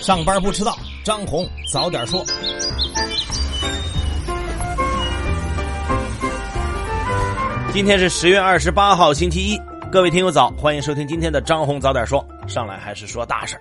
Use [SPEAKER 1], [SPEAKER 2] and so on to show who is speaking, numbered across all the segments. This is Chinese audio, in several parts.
[SPEAKER 1] 上班不迟到，张红早点说。今天是十月二十八号，星期一。各位听友早，欢迎收听今天的张红早点说。上来还是说大事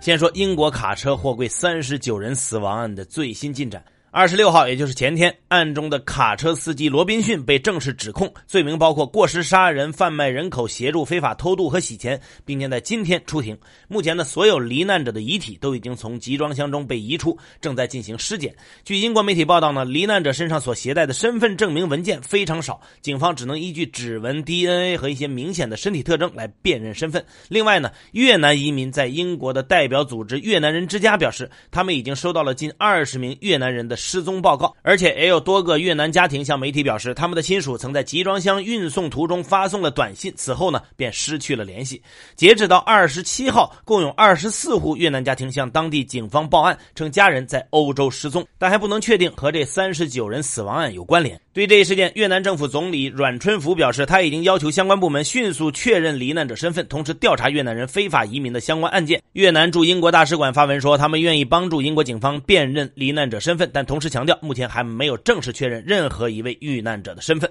[SPEAKER 1] 先说英国卡车货柜三十九人死亡案的最新进展。二十六号，也就是前天，案中的卡车司机罗宾逊被正式指控，罪名包括过失杀人、贩卖人口、协助非法偷渡和洗钱，并将在今天出庭。目前呢，所有罹难者的遗体都已经从集装箱中被移出，正在进行尸检。据英国媒体报道呢，罹难者身上所携带的身份证明文件非常少，警方只能依据指纹、DNA 和一些明显的身体特征来辨认身份。另外呢，越南移民在英国的代表组织越南人之家表示，他们已经收到了近二十名越南人的。失踪报告，而且也有多个越南家庭向媒体表示，他们的亲属曾在集装箱运送途中发送了短信，此后呢便失去了联系。截止到二十七号，共有二十四户越南家庭向当地警方报案，称家人在欧洲失踪，但还不能确定和这三十九人死亡案有关联。对这一事件，越南政府总理阮春福表示，他已经要求相关部门迅速确认罹难者身份，同时调查越南人非法移民的相关案件。越南驻英国大使馆发文说，他们愿意帮助英国警方辨认罹难者身份，但同时强调，目前还没有正式确认任何一位遇难者的身份。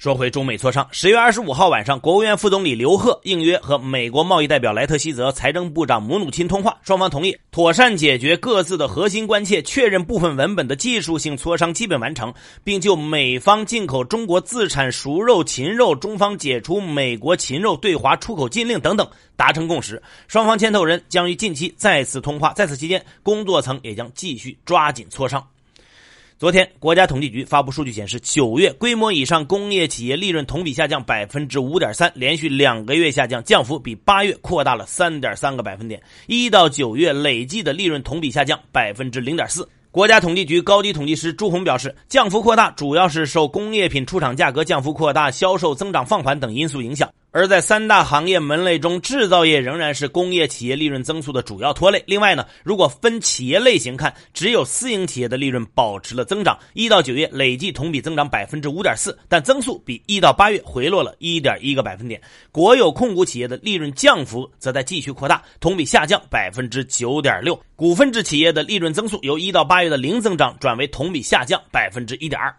[SPEAKER 1] 说回中美磋商，十月二十五号晚上，国务院副总理刘鹤应约和美国贸易代表莱特希泽、财政部长姆努钦通话，双方同意妥善解决各自的核心关切，确认部分文本的技术性磋商基本完成，并就美方进口中国自产熟肉禽肉、中方解除美国禽肉对华出口禁令等等达成共识。双方牵头人将于近期再次通话，在此期间，工作层也将继续抓紧磋商。昨天，国家统计局发布数据显示，九月规模以上工业企业利润同比下降百分之五点三，连续两个月下降，降幅比八月扩大了三点三个百分点。一到九月累计的利润同比下降百分之零点四。国家统计局高级统计师朱红表示，降幅扩大主要是受工业品出厂价格降幅扩大、销售增长放缓等因素影响。而在三大行业门类中，制造业仍然是工业企业利润增速的主要拖累。另外呢，如果分企业类型看，只有私营企业的利润保持了增长，一到九月累计同比增长百分之五点四，但增速比一到八月回落了一点一个百分点。国有控股企业的利润降幅则在继续扩大，同比下降百分之九点六。股份制企业的利润增速由一到八月的零增长转为同比下降百分之一点二。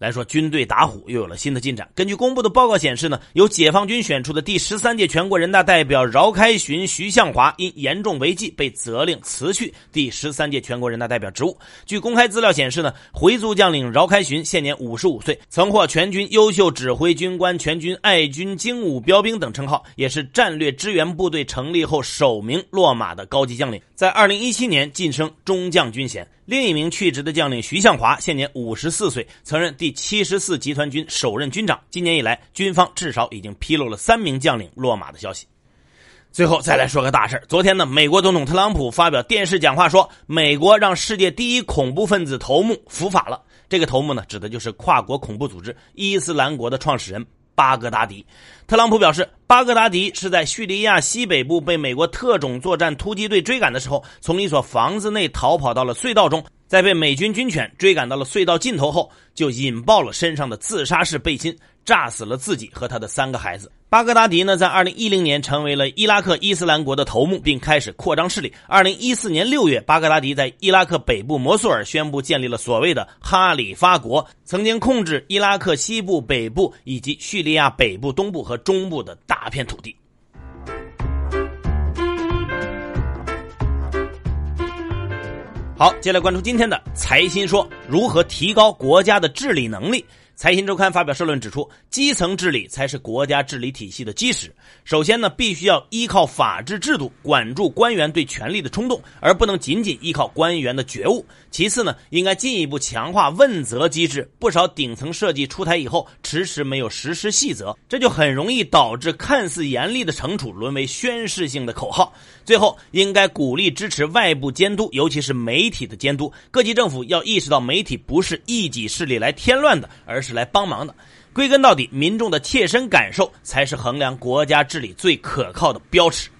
[SPEAKER 1] 来说，军队打虎又有了新的进展。根据公布的报告显示呢，由解放军选出的第十三届全国人大代表饶开勋、徐向华因严重违纪被责令辞去第十三届全国人大代表职务。据公开资料显示呢，回族将领饶开勋现年五十五岁，曾获全军优秀指挥军官、全军爱军精武标兵等称号，也是战略支援部队成立后首名落马的高级将领。在二零一七年晋升中将军衔。另一名去职的将领徐向华现年五十四岁，曾任第七十四集团军首任军长。今年以来，军方至少已经披露了三名将领落马的消息。最后再来说个大事昨天呢，美国总统特朗普发表电视讲话说，美国让世界第一恐怖分子头目伏法了。这个头目呢，指的就是跨国恐怖组织伊斯兰国的创始人。巴格达迪，特朗普表示，巴格达迪是在叙利亚西北部被美国特种作战突击队追赶的时候，从一所房子内逃跑到了隧道中，在被美军军犬追赶到了隧道尽头后，就引爆了身上的自杀式背心。炸死了自己和他的三个孩子。巴格达迪呢，在二零一零年成为了伊拉克伊斯兰国的头目，并开始扩张势力。二零一四年六月，巴格达迪在伊拉克北部摩苏尔宣布建立了所谓的哈里发国，曾经控制伊拉克西部、北部以及叙利亚北部、东部和中部的大片土地。好，接下来关注今天的财新说，如何提高国家的治理能力。财新周刊发表社论指出，基层治理才是国家治理体系的基石。首先呢，必须要依靠法治制度管住官员对权力的冲动，而不能仅仅依靠官员的觉悟。其次呢，应该进一步强化问责机制。不少顶层设计出台以后，迟迟没有实施细则，这就很容易导致看似严厉的惩处沦为宣示性的口号。最后，应该鼓励支持外部监督，尤其是媒体的监督。各级政府要意识到，媒体不是一己势力来添乱的，而是。是来帮忙的，归根到底，民众的切身感受才是衡量国家治理最可靠的标尺。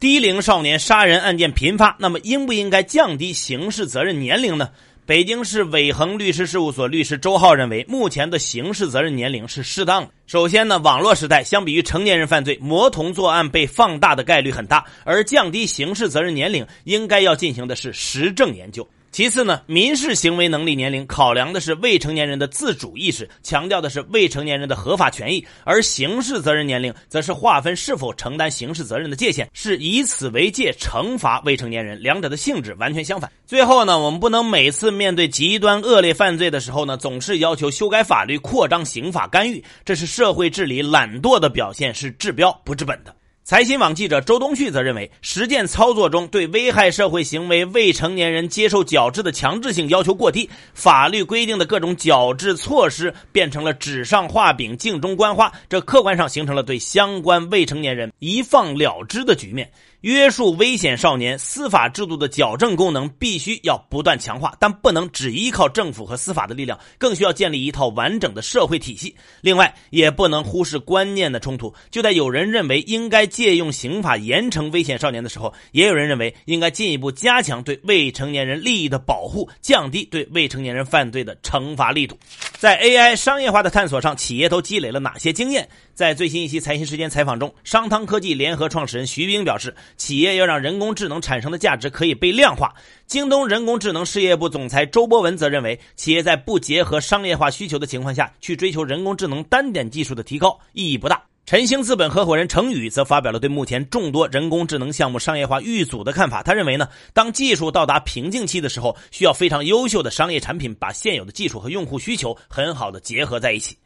[SPEAKER 1] 低龄少年杀人案件频发，那么应不应该降低刑事责任年龄呢？北京市伟恒律师事务所律师周浩认为，目前的刑事责任年龄是适当的。首先呢，网络时代相比于成年人犯罪，魔童作案被放大的概率很大，而降低刑事责任年龄应该要进行的是实证研究。其次呢，民事行为能力年龄考量的是未成年人的自主意识，强调的是未成年人的合法权益；而刑事责任年龄则是划分是否承担刑事责任的界限，是以此为界惩罚未成年人，两者的性质完全相反。最后呢，我们不能每次面对极端恶劣犯罪的时候呢，总是要求修改法律、扩张刑法干预，这是社会治理懒惰的表现，是治标不治本的。财新网记者周东旭则认为，实践操作中对危害社会行为未成年人接受矫治的强制性要求过低，法律规定的各种矫治措施变成了纸上画饼、镜中观花，这客观上形成了对相关未成年人一放了之的局面。约束危险少年，司法制度的矫正功能必须要不断强化，但不能只依靠政府和司法的力量，更需要建立一套完整的社会体系。另外，也不能忽视观念的冲突。就在有人认为应该借用刑法严惩危险少年的时候，也有人认为应该进一步加强对未成年人利益的保护，降低对未成年人犯罪的惩罚力度。在 AI 商业化的探索上，企业都积累了哪些经验？在最新一期财新时间采访中，商汤科技联合创始人徐冰表示，企业要让人工智能产生的价值可以被量化。京东人工智能事业部总裁周博文则认为，企业在不结合商业化需求的情况下去追求人工智能单点技术的提高，意义不大。晨兴资本合伙人程宇则发表了对目前众多人工智能项目商业化遇阻的看法。他认为呢，当技术到达瓶颈期的时候，需要非常优秀的商业产品把现有的技术和用户需求很好的结合在一起。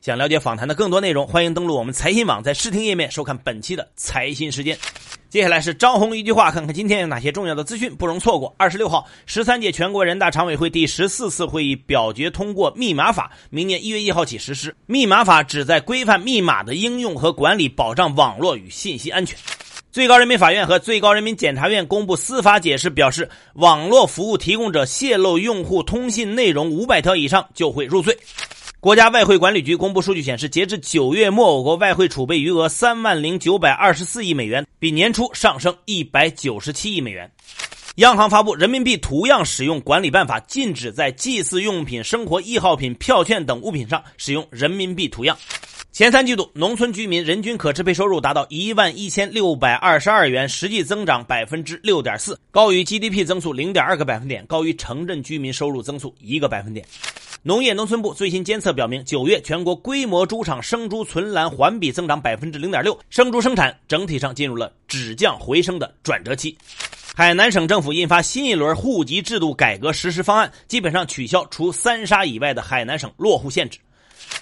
[SPEAKER 1] 想了解访谈的更多内容，欢迎登录我们财新网，在视听页面收看本期的财新时间。接下来是张红一句话，看看今天有哪些重要的资讯不容错过。二十六号，十三届全国人大常委会第十四次会议表决通过密码法，明年一月一号起实施。密码法旨在规范密码的应用和管理，保障网络与信息安全。最高人民法院和最高人民检察院公布司法解释，表示网络服务提供者泄露用户通信内容五百条以上就会入罪。国家外汇管理局公布数据显示，截至九月末，我国外汇储备余额三万零九百二十四亿美元，比年初上升一百九十七亿美元。央行发布《人民币图样使用管理办法》，禁止在祭祀用品、生活易耗品、票券等物品上使用人民币图样。前三季度，农村居民人均可支配收入达到一万一千六百二十二元，实际增长百分之六点四，高于 GDP 增速零点二个百分点，高于城镇居民收入增速一个百分点。农业农村部最新监测表明，九月全国规模猪场生猪存栏环比增长百分之零点六，生猪生产整体上进入了止降回升的转折期。海南省政府印发新一轮户籍制度改革实施方案，基本上取消除三沙以外的海南省落户限制。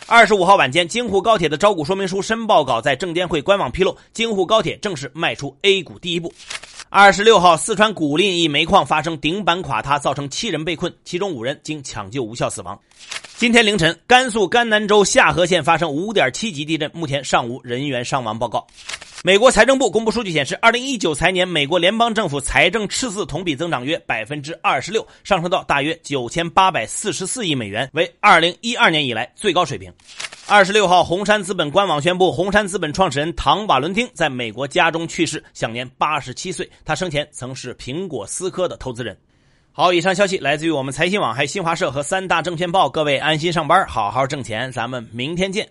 [SPEAKER 1] 二十五号晚间，京沪高铁的招股说明书申报稿在证监会官网披露，京沪高铁正式迈出 A 股第一步。二十六号，四川古蔺一煤矿发生顶板垮塌，造成七人被困，其中五人经抢救无效死亡。今天凌晨，甘肃甘南州夏河县发生五点七级地震，目前尚无人员伤亡报告。美国财政部公布数据显示，二零一九财年美国联邦政府财政赤字同比增长约百分之二十六，上升到大约九千八百四十四亿美元，为二零一二年以来最高水平。二十六号，红杉资本官网宣布，红杉资本创始人唐瓦伦汀在美国家中去世，享年八十七岁。他生前曾是苹果思科的投资人。好，以上消息来自于我们财新网、还有新华社和三大证券报。各位安心上班，好好挣钱，咱们明天见。